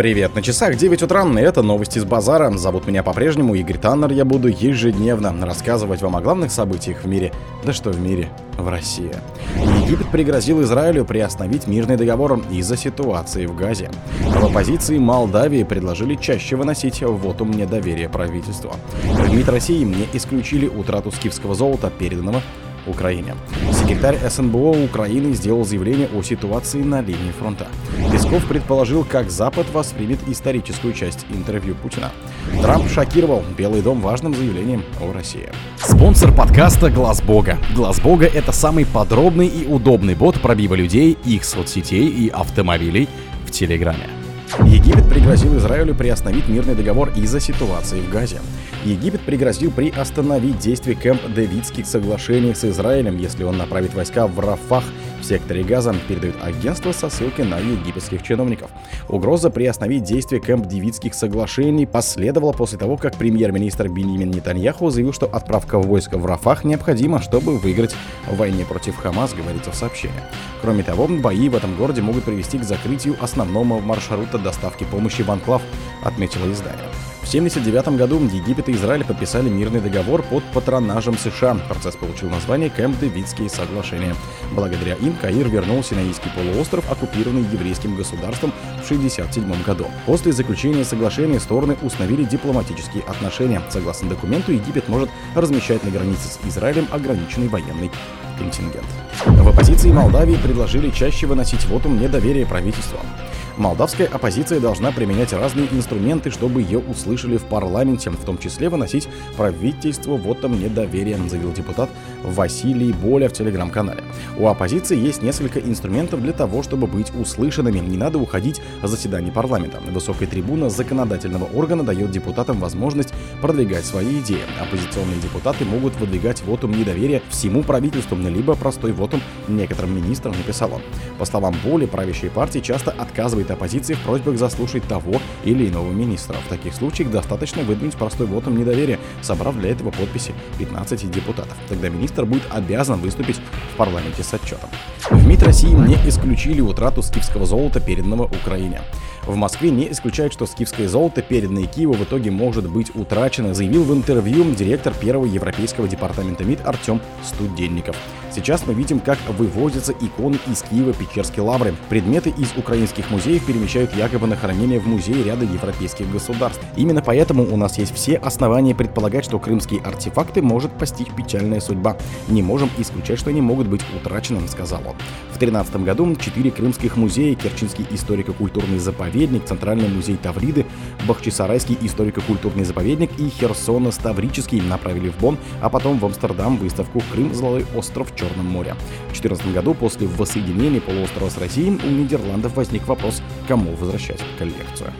Привет, на часах 9 утра, и это новости с базара. Зовут меня по-прежнему Игорь Таннер, я буду ежедневно рассказывать вам о главных событиях в мире. Да что в мире, в России. Египет пригрозил Израилю приостановить мирный договор из-за ситуации в Газе. В оппозиции Молдавии предложили чаще выносить вотум недоверия правительству. В МИД России не исключили утрату скифского золота, переданного Украине. Секретарь СНБО Украины сделал заявление о ситуации на линии фронта. Песков предположил, как Запад воспримет историческую часть интервью Путина. Трамп шокировал Белый дом важным заявлением о России. Спонсор подкаста «Глаз Бога». «Глаз Бога» — это самый подробный и удобный бот пробива людей, их соцсетей и автомобилей в Телеграме. Египет пригрозил Израилю приостановить мирный договор из-за ситуации в Газе. Египет пригрозил приостановить действие Кэмп Дэвидских соглашений с Израилем, если он направит войска в Рафах в секторе Газа, передают агентство со ссылкой на египетских чиновников. Угроза приостановить действие Кэмп Дэвидских соглашений последовала после того, как премьер-министр Бенjamin Нетаньяху заявил, что отправка войска в Рафах необходима, чтобы выиграть в войне против Хамас, говорится в сообщении. Кроме того, бои в этом городе могут привести к закрытию основного маршрута доставки помощи в Анклав, отметило издание. В 1979 году Египет и Израиль подписали мирный договор под патронажем США. Процесс получил название Кэмп-Дэвидские соглашения. Благодаря им Каир вернул Синайский полуостров, оккупированный еврейским государством в 1967 году. После заключения соглашения стороны установили дипломатические отношения. Согласно документу, Египет может размещать на границе с Израилем ограниченный военный контингент. В оппозиции Молдавии предложили чаще выносить вотум недоверия правительству. Молдавская оппозиция должна применять разные инструменты, чтобы ее услышали в парламенте, в том числе выносить правительство вотом недоверия, заявил депутат Василий Боля в телеграм-канале. У оппозиции есть несколько инструментов для того, чтобы быть услышанными. Не надо уходить с заседаний парламента. Высокая трибуна законодательного органа дает депутатам возможность продвигать свои идеи. Оппозиционные депутаты могут выдвигать вотум недоверия всему правительству, либо простой вотум некоторым министрам, написал он. По словам Боли, правящая партия часто отказывает оппозиции в просьбах заслушать того или иного министра. В таких случаях достаточно выдвинуть простой вотом недоверия, собрав для этого подписи 15 депутатов. Тогда министр будет обязан выступить в парламенте с отчетом. В МИД России не исключили утрату скифского золота, переданного Украине. В Москве не исключают, что скифское золото, переданное Киеву, в итоге может быть утрачено, заявил в интервью директор первого европейского департамента МИД Артем Студенников. Сейчас мы видим, как вывозятся иконы из Киева Печерские лавры. Предметы из украинских музеев перемещают якобы на хранение в музее ряда европейских государств. Именно поэтому у нас есть все основания предполагать, что крымские артефакты может постичь печальная судьба. Не можем исключать, что они могут быть утрачены, сказал он. В 2013 году четыре крымских музея, Керченский историко-культурный заповедник, Центральный музей Тавриды, Бахчисарайский историко-культурный заповедник и Херсоно-Ставрический направили в Бонн, а потом в Амстердам выставку «Крым. Золотой остров Черном море». В 2014 году после воссоединения полуострова с Россией у Нидерландов возник вопрос, кому возвращать коллекцию.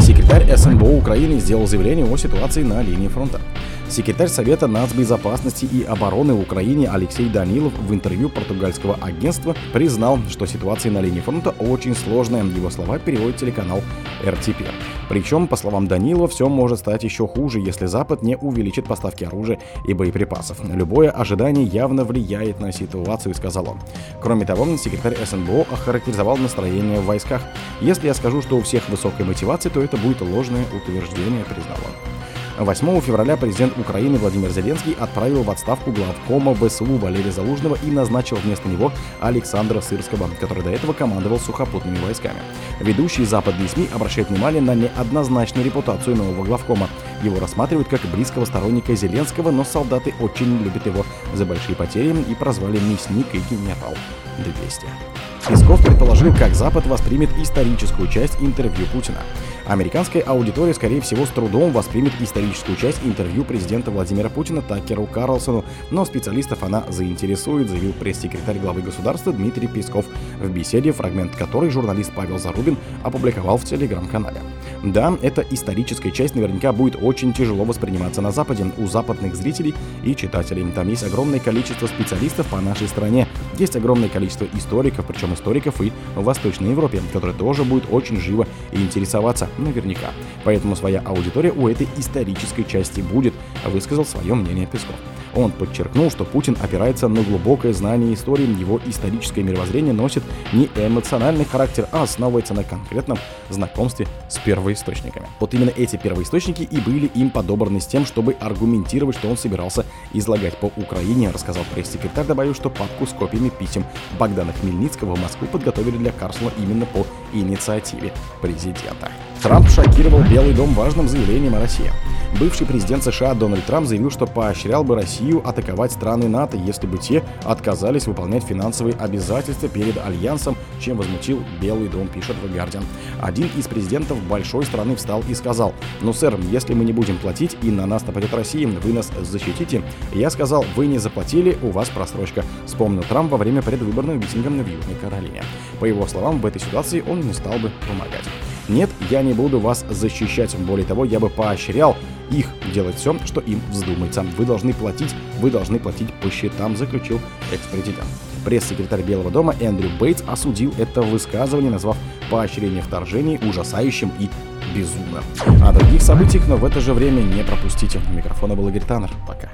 Секретарь СНБО Украины сделал заявление о ситуации на линии фронта. Секретарь Совета нацбезопасности и обороны в Украине Алексей Данилов в интервью португальского агентства признал, что ситуация на линии фронта очень сложная. Его слова переводит телеканал РТП. Причем, по словам Данилова, все может стать еще хуже, если Запад не увеличит поставки оружия и боеприпасов. Любое ожидание явно влияет на ситуацию, сказал он. Кроме того, секретарь СНБО охарактеризовал настроение в войсках. Если я скажу, что у всех высокая мотивация, то это будет ложное утверждение, признал он. 8 февраля президент Украины Владимир Зеленский отправил в отставку главкома ВСУ Валерия Залужного и назначил вместо него Александра Сырского, который до этого командовал сухопутными войсками. Ведущие западные СМИ обращают внимание на неоднозначную репутацию нового главкома. Его рассматривают как близкого сторонника Зеленского, но солдаты очень любят его за большие потери и прозвали «мясник» и «генерал 200». Песков предположил, как Запад воспримет историческую часть интервью Путина. Американская аудитория, скорее всего, с трудом воспримет историческую часть интервью президента Владимира Путина Такеру Карлсону, но специалистов она заинтересует, заявил пресс-секретарь главы государства Дмитрий Песков в беседе, фрагмент которой журналист Павел Зарубин опубликовал в телеграм-канале. Да, эта историческая часть наверняка будет очень тяжело восприниматься на Западе у западных зрителей и читателей. Там есть огромное количество специалистов по нашей стране, есть огромное количество историков, причем историков и в Восточной Европе, которая тоже будет очень живо и интересоваться наверняка. Поэтому своя аудитория у этой исторической части будет, высказал свое мнение Песков. Он подчеркнул, что Путин опирается на глубокое знание истории, его историческое мировоззрение носит не эмоциональный характер, а основывается на конкретном знакомстве с первоисточниками. Вот именно эти первоисточники и были им подобраны с тем, чтобы аргументировать, что он собирался излагать по Украине, рассказал пресс-секретарь, добавив, что папку с копиями писем Богдана Хмельницкого Москву подготовили для Карсела именно по инициативе президента. Трамп шокировал Белый дом важным заявлением о России. Бывший президент США Дональд Трамп заявил, что поощрял бы Россию атаковать страны НАТО, если бы те отказались выполнять финансовые обязательства перед Альянсом, чем возмутил Белый дом, пишет The Guardian. Один из президентов большой страны встал и сказал, ну, сэр, если мы не будем платить и на нас нападет Россия, вы нас защитите. Я сказал, вы не заплатили, у вас просрочка, вспомнил Трамп во время предвыборных митингов в Южной Каролине. По его словам, в этой ситуации он не стал бы помогать. Нет, я не буду вас защищать. Более того, я бы поощрял их делать все, что им вздумается. Вы должны платить, вы должны платить по счетам, заключил экс-президент. Пресс-секретарь Белого дома Эндрю Бейтс осудил это высказывание, назвав поощрение вторжений ужасающим и безумным. О других событиях, но в это же время не пропустите. У микрофона был Игорь Таннер. Пока.